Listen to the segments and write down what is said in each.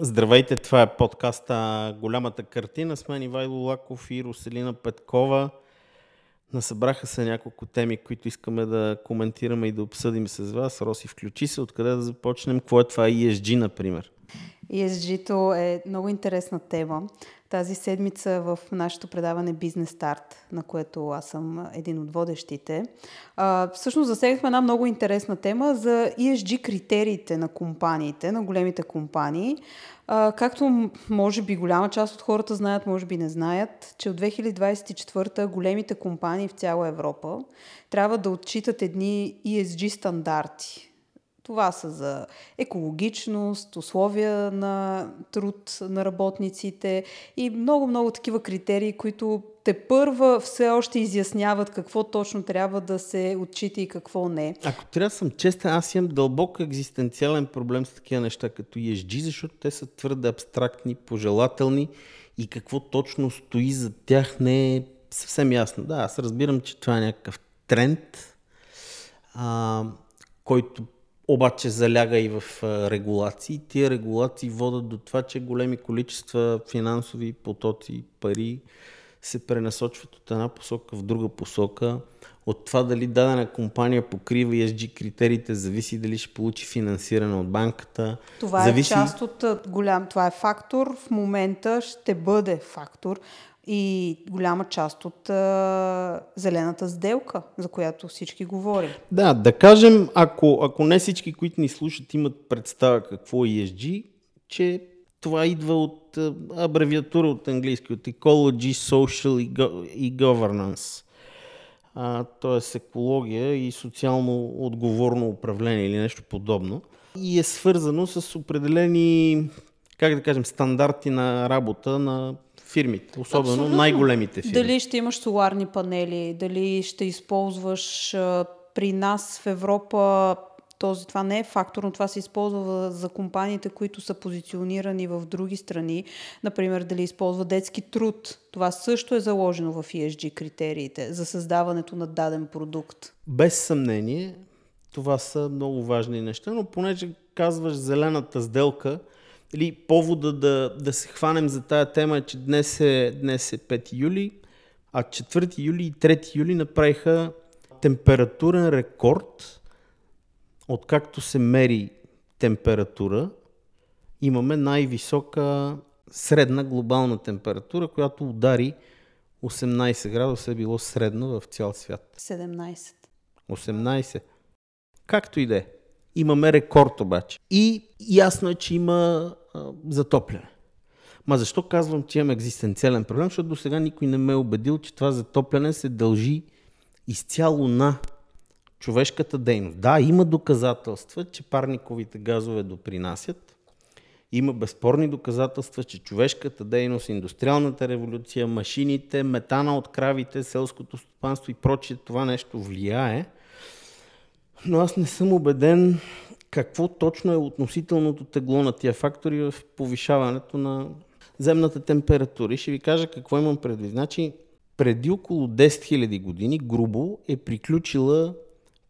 Здравейте, това е подкаста Голямата картина с мен Ивайло Лаков и Руселина Петкова. Насъбраха се няколко теми, които искаме да коментираме и да обсъдим с вас. Роси, включи се. Откъде да започнем? Какво е това ESG, например? ESG-то е много интересна тема. Тази седмица в нашето предаване Бизнес Старт, на което аз съм един от водещите, всъщност засегнахме една много интересна тема за ESG критериите на компаниите, на големите компании. Както може би голяма част от хората знаят, може би не знаят, че от 2024 големите компании в цяла Европа трябва да отчитат едни ESG стандарти това са за екологичност, условия на труд на работниците и много-много такива критерии, които те първа все още изясняват какво точно трябва да се отчита и какво не. Ако трябва да съм честен, аз имам дълбок екзистенциален проблем с такива неща като ESG, защото те са твърде абстрактни, пожелателни и какво точно стои за тях не е съвсем ясно. Да, аз разбирам, че това е някакъв тренд, а, който обаче заляга и в регулации. Тия регулации водят до това, че големи количества финансови потоци, пари се пренасочват от една посока в друга посока. От това дали дадена компания покрива ESG критериите, зависи дали ще получи финансиране от банката. Това зависи... е част от голям, това е фактор, в момента ще бъде фактор и голяма част от а, зелената сделка, за която всички говорим. Да, да кажем, ако, ако не всички, които ни слушат, имат представа какво е ESG, че това идва от абревиатура от английски, от Ecology, Social и Governance. А, т.е. екология и социално отговорно управление или нещо подобно. И е свързано с определени, как да кажем, стандарти на работа на фирмите, особено Абсолютно. най-големите фирми. Дали ще имаш соларни панели, дали ще използваш при нас в Европа този, това не е фактор, но това се използва за компаниите, които са позиционирани в други страни. Например, дали използва детски труд. Това също е заложено в ESG критериите за създаването на даден продукт. Без съмнение, това са много важни неща, но понеже казваш зелената сделка, или повода да, да се хванем за тая тема е, че днес е, днес е 5 юли, а 4 юли и 3 юли направиха температурен рекорд, откакто се мери температура, имаме най-висока средна глобална температура, която удари 18 градуса е било средно в цял свят. 17. 18. Както и да е. Имаме рекорд обаче. И ясно е, че има затопляне. Ма защо казвам, че имам екзистенциален проблем? Защото до сега никой не ме е убедил, че това затопляне се дължи изцяло на човешката дейност. Да, има доказателства, че парниковите газове допринасят. Има безспорни доказателства, че човешката дейност, индустриалната революция, машините, метана от кравите, селското стопанство и прочие, това нещо влияе но аз не съм убеден какво точно е относителното тегло на тия фактори в повишаването на земната температура. И ще ви кажа какво имам предвид. Значи, преди около 10 000 години, грубо, е приключила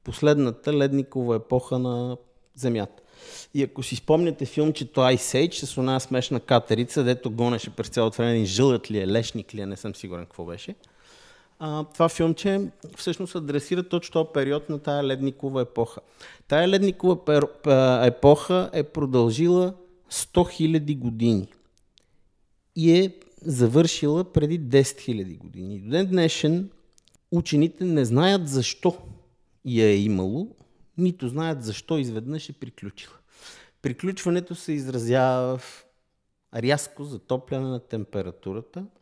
последната ледникова епоха на Земята. И ако си спомняте филмчето Ice Age с една смешна катерица, дето гонеше през цялото време жълът ли е, лешник ли е, не съм сигурен какво беше – а, това филмче всъщност адресира точно този период на тая ледникова епоха. Тая ледникова епоха е продължила 100 000 години и е завършила преди 10 000 години. До ден днешен учените не знаят защо я е имало, нито знаят защо изведнъж е приключила. Приключването се изразява в рязко затопляне на температурата –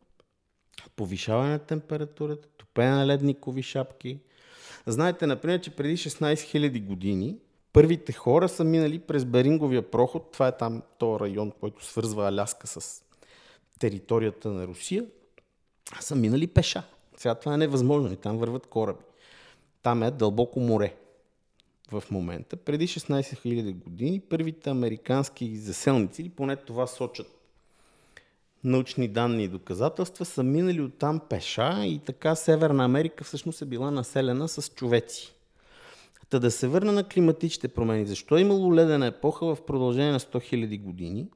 повишаване на температурата, топене на ледникови шапки. Знаете, например, че преди 16 000 години първите хора са минали през Беринговия проход. Това е там този район, който свързва Аляска с територията на Русия. Са минали пеша. Сега това е невъзможно и там върват кораби. Там е дълбоко море в момента. Преди 16 000 години първите американски заселници, или поне това сочат научни данни и доказателства, са минали оттам пеша и така Северна Америка всъщност е била населена с човеци. Та да се върна на климатичните промени. Защо е имало ледена епоха в продължение на 100 000 години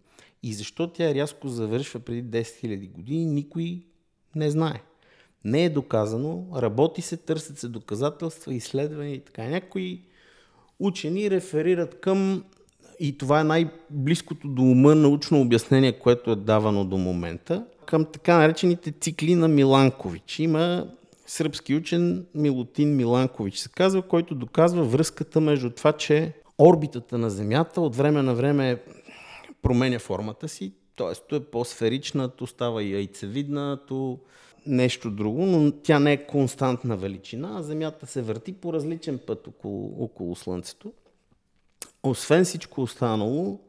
И защо тя рязко завършва преди 10 000 години, никой не знае. Не е доказано, работи се, търсят се доказателства, изследвания и така. Някои учени реферират към, и това е най-близкото до ума научно обяснение, което е давано до момента, към така наречените цикли на Миланкович. Има сръбски учен Милутин Миланкович се казва, който доказва връзката между това, че орбитата на Земята от време на време променя формата си, т.е. то е по-сферична, то става и яйцевидна, то нещо друго, но тя не е константна величина, а Земята се върти по различен път около, около Слънцето. Освен всичко останало,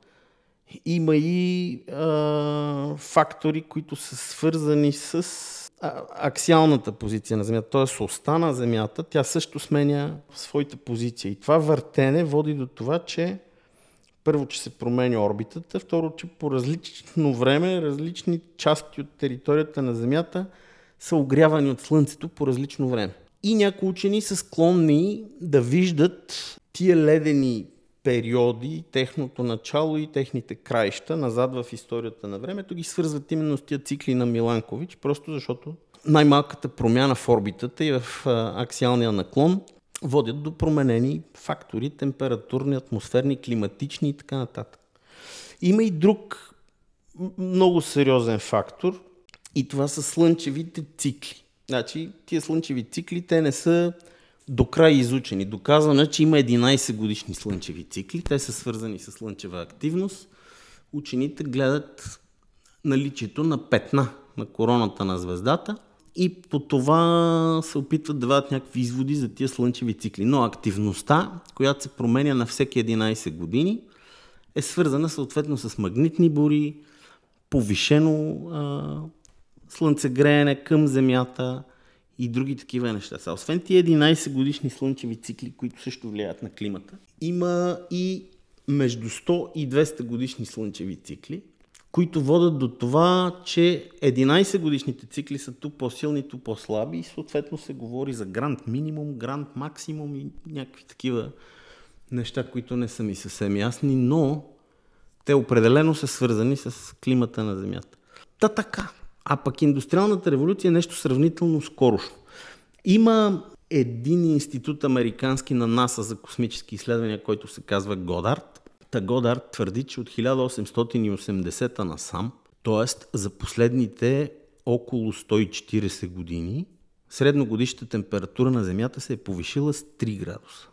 има и а, фактори, които са свързани с а, аксиалната позиция на Земята, т.е. оста на Земята, тя също сменя своите позиции. И това въртене води до това, че първо, че се променя орбитата, второ, че по различно време различни части от територията на Земята са огрявани от Слънцето по различно време. И някои учени са склонни да виждат тия ледени периоди, техното начало и техните краища назад в историята на времето ги свързват именно с тия цикли на Миланкович, просто защото най-малката промяна в орбитата и в аксиалния наклон водят до променени фактори, температурни, атмосферни, климатични и така нататък. Има и друг много сериозен фактор и това са слънчевите цикли. Значи, тия слънчеви цикли, те не са до край изучени. Доказано е, че има 11 годишни слънчеви цикли. Те са свързани с слънчева активност. Учените гледат наличието на петна на короната на звездата и по това се опитват да дават някакви изводи за тия слънчеви цикли. Но активността, която се променя на всеки 11 години, е свързана съответно с магнитни бури, повишено а, слънцегреене към Земята и други такива неща. Са, освен тия 11 годишни слънчеви цикли, които също влияят на климата, има и между 100 и 200 годишни слънчеви цикли, които водят до това, че 11 годишните цикли са ту по-силни, ту по-слаби и съответно се говори за грант минимум, грант максимум и някакви такива неща, които не са ми съвсем ясни, но те определено са свързани с климата на Земята. Та така. А пък индустриалната революция е нещо сравнително скорошно. Има един институт американски на НАСА за космически изследвания, който се казва Годард. Та Годард твърди, че от 1880 насам, т.е. за последните около 140 години, средногодишната температура на Земята се е повишила с 3 градуса.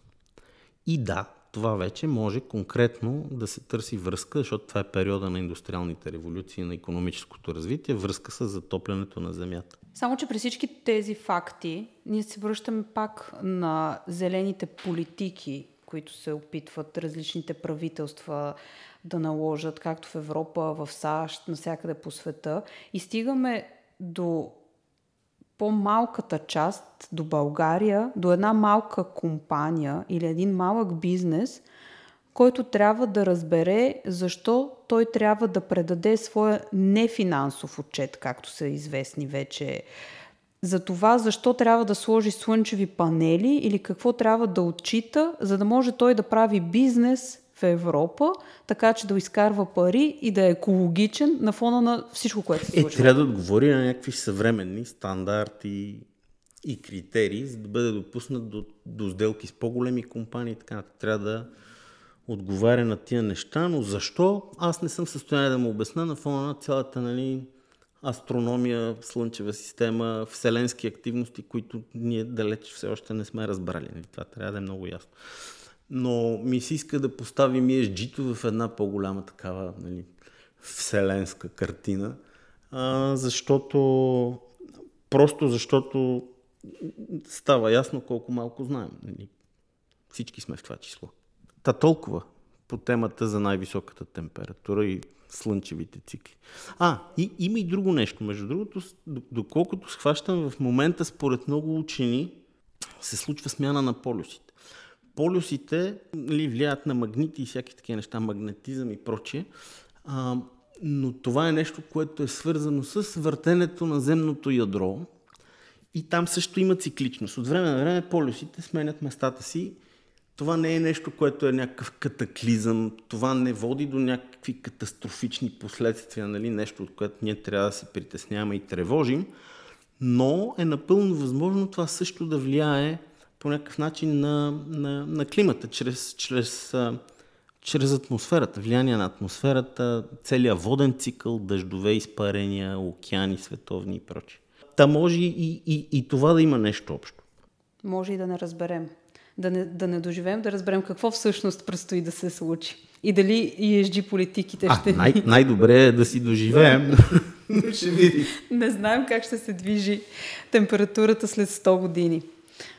И да, това вече може конкретно да се търси връзка, защото това е периода на индустриалните революции, на економическото развитие, връзка с затоплянето на Земята. Само, че при всички тези факти, ние се връщаме пак на зелените политики, които се опитват различните правителства да наложат, както в Европа, в САЩ, навсякъде по света. И стигаме до по-малката част до България, до една малка компания или един малък бизнес, който трябва да разбере защо той трябва да предаде своя нефинансов отчет, както са известни вече, за това защо трябва да сложи слънчеви панели или какво трябва да отчита, за да може той да прави бизнес в Европа, така че да изкарва пари и да е екологичен на фона на всичко, което се случва. Е, трябва да отговори на някакви съвременни стандарти и критерии, за да бъде допуснат до, до сделки с по-големи компании. Така, трябва да отговаря на тия неща, но защо? Аз не съм в състояние да му обясна на фона на цялата нали, астрономия, слънчева система, вселенски активности, които ние далеч все още не сме разбрали. Нали? Това трябва да е много ясно но ми се иска да поставим ESG-то в една по-голяма такава нали, вселенска картина, а, защото просто защото става ясно колко малко знаем. Нали. Всички сме в това число. Та толкова по темата за най-високата температура и слънчевите цикли. А, и, има и друго нещо. Между другото, доколкото схващам в момента, според много учени, се случва смяна на полюсите полюсите нали, влияят на магнити и всяки такива неща, магнетизъм и прочие. А, но това е нещо, което е свързано с въртенето на земното ядро. И там също има цикличност. От време на време полюсите сменят местата си това не е нещо, което е някакъв катаклизъм, това не води до някакви катастрофични последствия, нали? нещо, от което ние трябва да се притесняваме и тревожим, но е напълно възможно това също да влияе по някакъв начин на, на, на климата, чрез, чрез, чрез атмосферата, влияние на атмосферата, целият воден цикъл, дъждове, изпарения, океани, световни и прочие. Та може и, и, и това да има нещо общо. Може и да не разберем. Да не, да не доживеем, да разберем какво всъщност предстои да се случи. И дали ESG политиките ще... А, най- най-добре е да си доживеем. ще видим. Не знаем как ще се движи температурата след 100 години.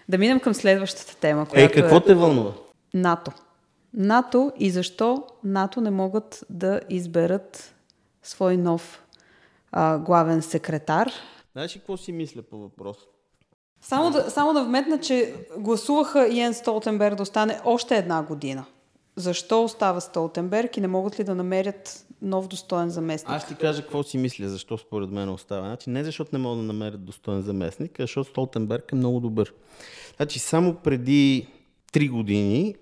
Да минем към следващата тема. Е, какво е... те вълнува? НАТО. НАТО и защо НАТО не могат да изберат свой нов а, главен секретар. Знаеш ли какво си мисля по въпрос? Само да, само да вметна, че гласуваха Йен Столтенберг да остане още една година. Защо остава Столтенберг и не могат ли да намерят нов достоен заместник? Аз ти кажа какво си мисля, защо според мен остава. Значи, не защото не могат да намерят достоен заместник, а защото Столтенберг е много добър. Значи, само преди три години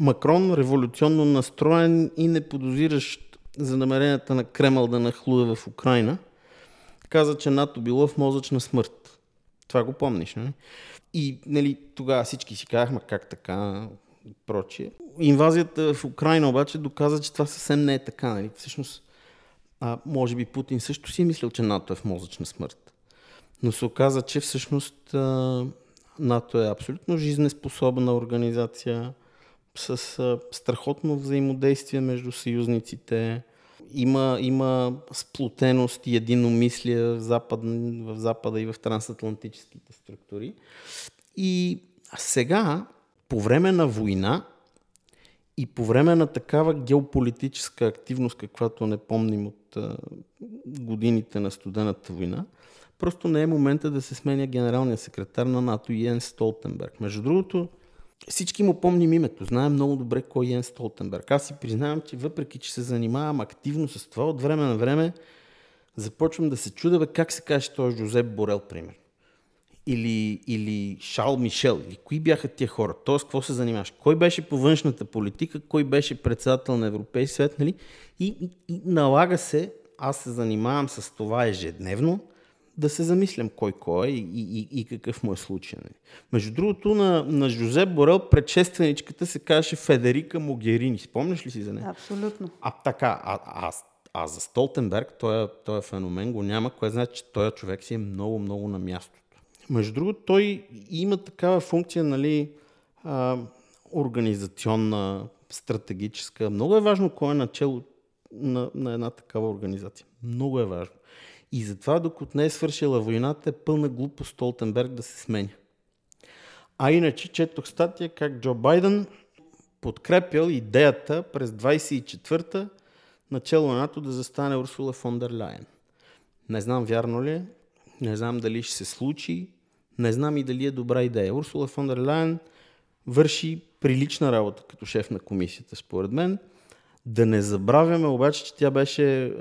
Макрон, революционно настроен и не подозиращ за намеренията на Кремъл да нахлуе в Украина, каза, че НАТО било в мозъчна смърт. Това го помниш, не? И нали, тогава всички си казахме как така, прочие. Инвазията в Украина обаче доказа, че това съвсем не е така. Нали? Всъщност, а, може би Путин също си е мислил, че НАТО е в мозъчна смърт. Но се оказа, че всъщност а, НАТО е абсолютно жизнеспособна организация с а, страхотно взаимодействие между съюзниците. Има, има сплотеност и единомислие в, запад, в Запада и в трансатлантическите структури. И сега по време на война и по време на такава геополитическа активност, каквато не помним от годините на студената война, просто не е момента да се сменя генералния секретар на НАТО Йен Столтенберг. Между другото, всички му помним името, знаем много добре кой е Йен Столтенберг. Аз си признавам, че въпреки, че се занимавам активно с това, от време на време започвам да се чуда бе, как се каже този Жозеп Борел, пример или, или Шал Мишел, или кои бяха тия хора? Тоест, какво се занимаваш? Кой беше по външната политика, кой беше председател на Европейски свет, нали? И, и, и налага се, аз се занимавам с това ежедневно, да се замислям кой кой е и, и, и какъв му е случай. Нали? Между другото, на, на Жозеп Борел предшественичката се казваше Федерика Могерини. Спомняш ли си за нея? Абсолютно. А така, а, а, а за Столтенберг, той, той феномен го няма, което значи, че този човек си е много, много на място. Между другото, той има такава функция, нали, а, организационна, стратегическа. Много е важно кой е начало на, на една такава организация. Много е важно. И затова, докато не е свършила войната, е пълна глупост Столтенберг да се сменя. А иначе четох статия как Джо Байден подкрепял идеята през 24-та начало на НАТО да застане Урсула фон дер Лайен. Не знам вярно ли е, не знам дали ще се случи, не знам и дали е добра идея. Урсула фон дер Лайен върши прилична работа като шеф на комисията, според мен. Да не забравяме обаче, че тя беше е,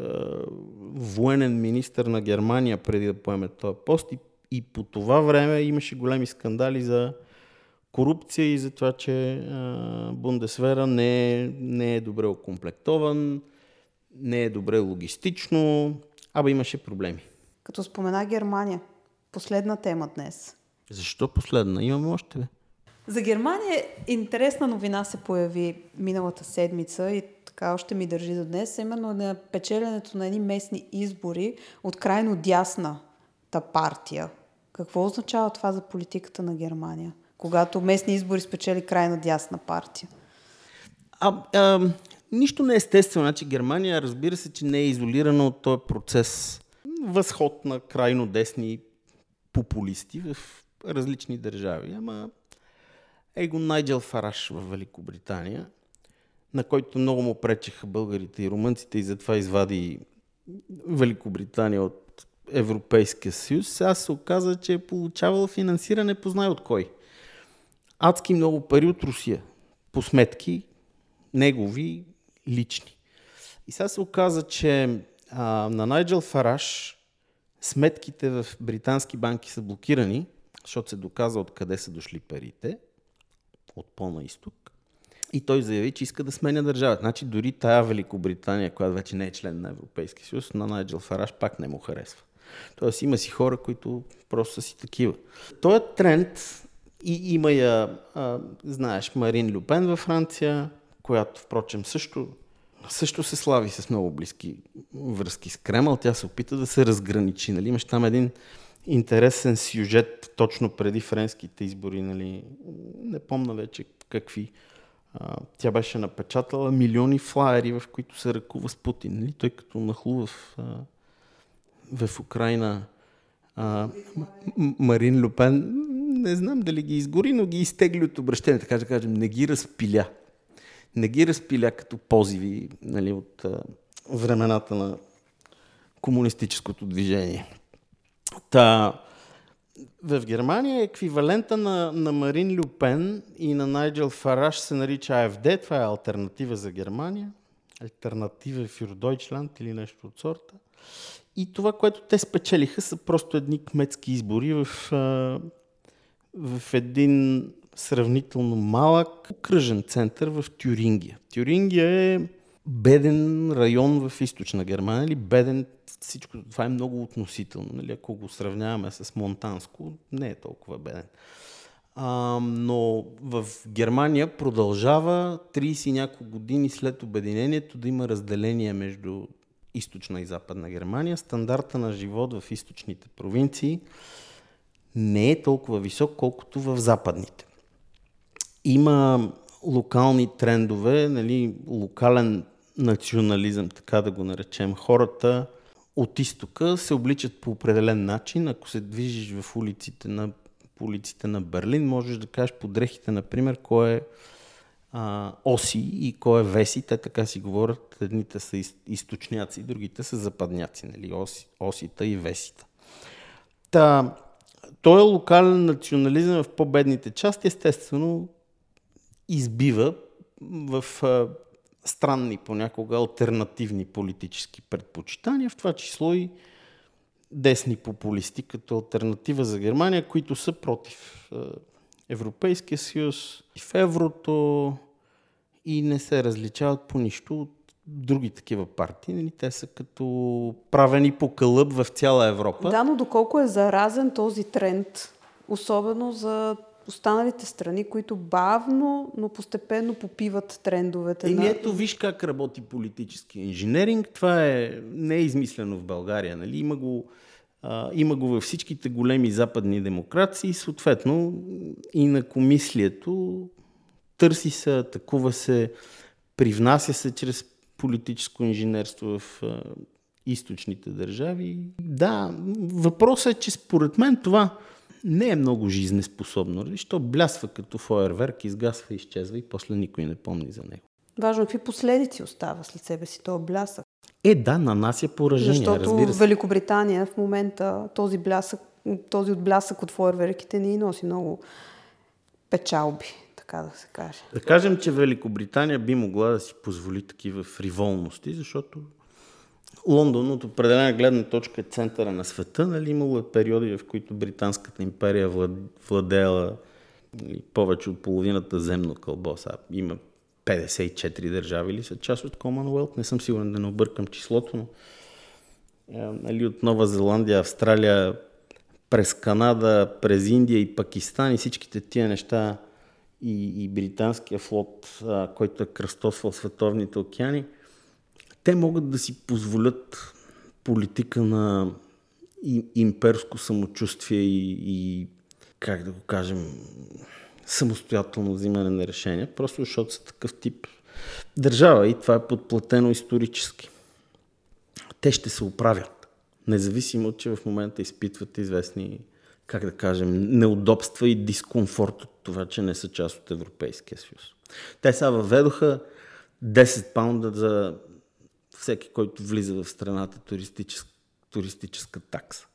военен министр на Германия преди да поеме този пост и, и по това време имаше големи скандали за корупция и за това, че е, Бундесвера не е, не е добре окомплектован, не е добре логистично, абе имаше проблеми. Като спомена Германия, Последна тема днес. Защо последна? Имаме още. Бе. За Германия интересна новина се появи миналата седмица и така още ми държи до днес, именно на печеленето на едни местни избори от крайно дясната партия. Какво означава това за политиката на Германия, когато местни избори спечели крайна дясна партия? А, а, нищо не е естествено. Значи Германия, разбира се, че не е изолирана от този процес. Възход на крайно десни популисти в различни държави. Ама его Найджел Фараш в Великобритания, на който много му пречеха българите и румънците и затова извади Великобритания от Европейския съюз, сега се оказа, че е получавал финансиране познай от кой. Адски много пари от Русия. По сметки негови лични. И сега се оказа, че а, на Найджел Фараш сметките в британски банки са блокирани, защото се доказа откъде са дошли парите. от по-на изток. И той заяви, че иска да сменя държавата. Значи дори тая Великобритания, която вече не е член на Европейския съюз, на Найджел Фараш пак не му харесва. Тоест има си хора, които просто са си такива. Той е тренд и има я, а, знаеш, Марин Люпен във Франция, която, впрочем, също, също се слави с много близки връзки с Кремъл. Тя се опита да се разграничи. Нали? Имаш там един интересен сюжет точно преди френските избори. Нали? Не помна вече какви. Тя беше напечатала милиони флаери, в които се ръкува с Путин. Нали? Той като нахлува в, в Украина а, Марин Люпен, не знам дали ги изгори, но ги изтегли от обращение, така да кажем, не ги разпиля. Не ги разпиля като позиви нали, от времената на комунистическото движение. Та, в Германия еквивалента на, на Марин Люпен и на Найджел Фараш се нарича АФД. Това е альтернатива за Германия. Альтернатива в Дойчланд или нещо от сорта. И това, което те спечелиха, са просто едни кметски избори в, в един сравнително малък окръжен център в Тюрингия. Тюрингия е беден район в източна Германия, или беден, всичко това е много относително. Нали? Ако го сравняваме с Монтанско, не е толкова беден. А, но в Германия продължава 30 няколко години след обединението да има разделение между източна и западна Германия. Стандарта на живот в източните провинции не е толкова висок, колкото в западните. Има локални трендове, нали, локален национализъм, така да го наречем. Хората от изтока се обличат по определен начин. Ако се движиш в улиците на, по улиците на Берлин, можеш да кажеш по дрехите, например, кой е а, оси и кой е веси. Те така си говорят. Едните са източняци, другите са западняци. Нали? Оси, осита и весита. Та, той е локален национализъм в по-бедните части, естествено, избива в а, странни понякога альтернативни политически предпочитания, в това число и десни популисти като альтернатива за Германия, които са против а, Европейския съюз, в еврото и не се различават по нищо от други такива партии. Нали? Те са като правени по кълъп в цяла Европа. Да, но доколко е заразен този тренд, особено за останалите страни, които бавно, но постепенно попиват трендовете. И на... ето виж как работи политически инженеринг. Това е, не е измислено в България. Нали? Има, го, а, има го във всичките големи западни демокрации. Съответно и на комислието търси се, атакува се, привнася се чрез политическо инженерство в а, източните държави. Да, въпросът е, че според мен това не е много жизнеспособно. Защо нали? блясва като фойерверк, изгасва, изчезва и после никой не помни за него. Важно какви последици остава след себе си този блясък. Е, да, нанася поражение, Защото разбира се. Великобритания в момента този, блясък, този отблясък от фойерверките ни носи много печалби, така да се каже. Да кажем, че Великобритания би могла да си позволи такива фриволности, защото Лондон от определена гледна точка е центъра на света. Нали, имало е периоди, в които Британската империя владеела нали, повече от половината земно кълбо. Сега има 54 държави или са част от Commonwealth. Не съм сигурен да не объркам числото, но е, нали, от Нова Зеландия, Австралия, през Канада, през Индия и Пакистан и всичките тия неща и, и британския флот, а, който е кръстосвал световните океани – те могат да си позволят политика на имперско самочувствие и, и как да го кажем, самостоятелно взимане на решения, просто защото са такъв тип държава и това е подплатено исторически. Те ще се оправят, независимо, че в момента изпитват известни, как да кажем, неудобства и дискомфорт от това, че не са част от Европейския съюз. Те сега въведоха 10 паунда за всеки, който влиза в страната туристическа, туристическа такса.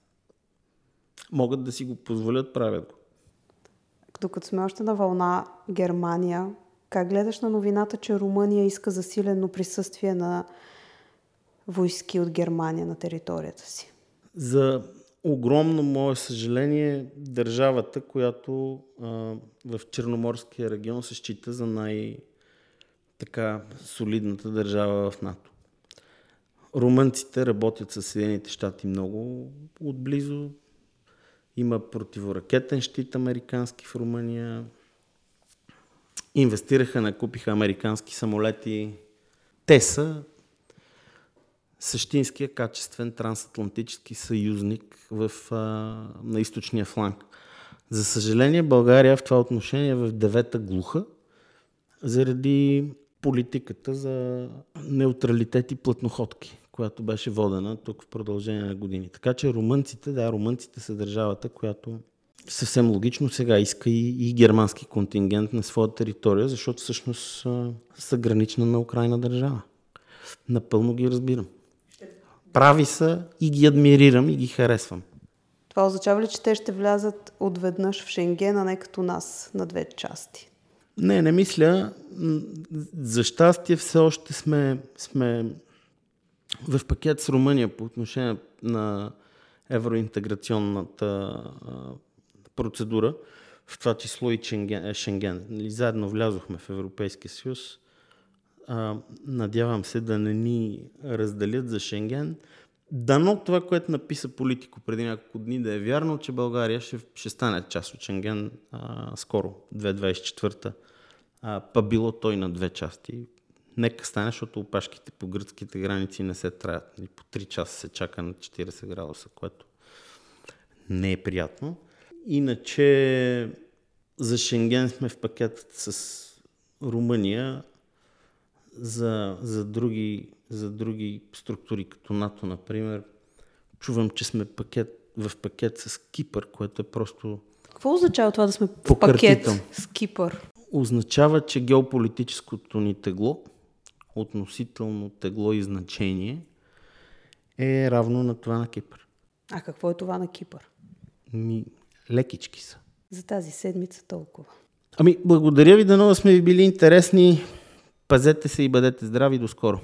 Могат да си го позволят, правят го. Докато сме още на вълна Германия, как гледаш на новината, че Румъния иска засилено присъствие на войски от Германия на територията си? За огромно мое съжаление държавата, която а, в Черноморския регион се счита за най- така солидната държава в НАТО. Румънците работят с Съединените щати много отблизо. Има противоракетен щит американски в Румъния. Инвестираха, накупиха американски самолети. Те са същинския качествен трансатлантически съюзник в, а, на източния фланг. За съжаление, България в това отношение е в девета глуха, заради политиката за неутралитет и плътноходки, която беше водена тук в продължение на години. Така че румънците, да, румънците са държавата, която съвсем логично сега иска и, и германски контингент на своя територия, защото всъщност са гранична на Украина държава. Напълно ги разбирам. Прави са и ги адмирирам и ги харесвам. Това означава ли, че те ще влязат отведнъж в Шенген, а не като нас на две части? Не, не мисля. За щастие все още сме, сме в пакет с Румъния по отношение на евроинтеграционната процедура, в това число и Шенген. Шенген. Нали, заедно влязохме в Европейския съюз. Надявам се да не ни разделят за Шенген. Дано това, което написа политико преди няколко дни, да е вярно, че България ще, ще стане част от Шенген а, скоро, 2024 а, па било той на две части. Нека стане, защото опашките по гръцките граници не се траят. И по 3 часа се чака на 40 градуса, което не е приятно. Иначе за Шенген сме в пакет с Румъния, за, за, други, за други структури, като НАТО, например. Чувам, че сме пакет, в пакет с Кипър, което е просто... Какво означава това да сме в пакет с Кипър? Означава, че геополитическото ни тегло, относително тегло и значение, е равно на това на Кипър. А какво е това на Кипър? Ми, лекички са. За тази седмица толкова. Ами, благодаря ви, да много сме ви били интересни. Пазете се и бъдете здрави. До скоро.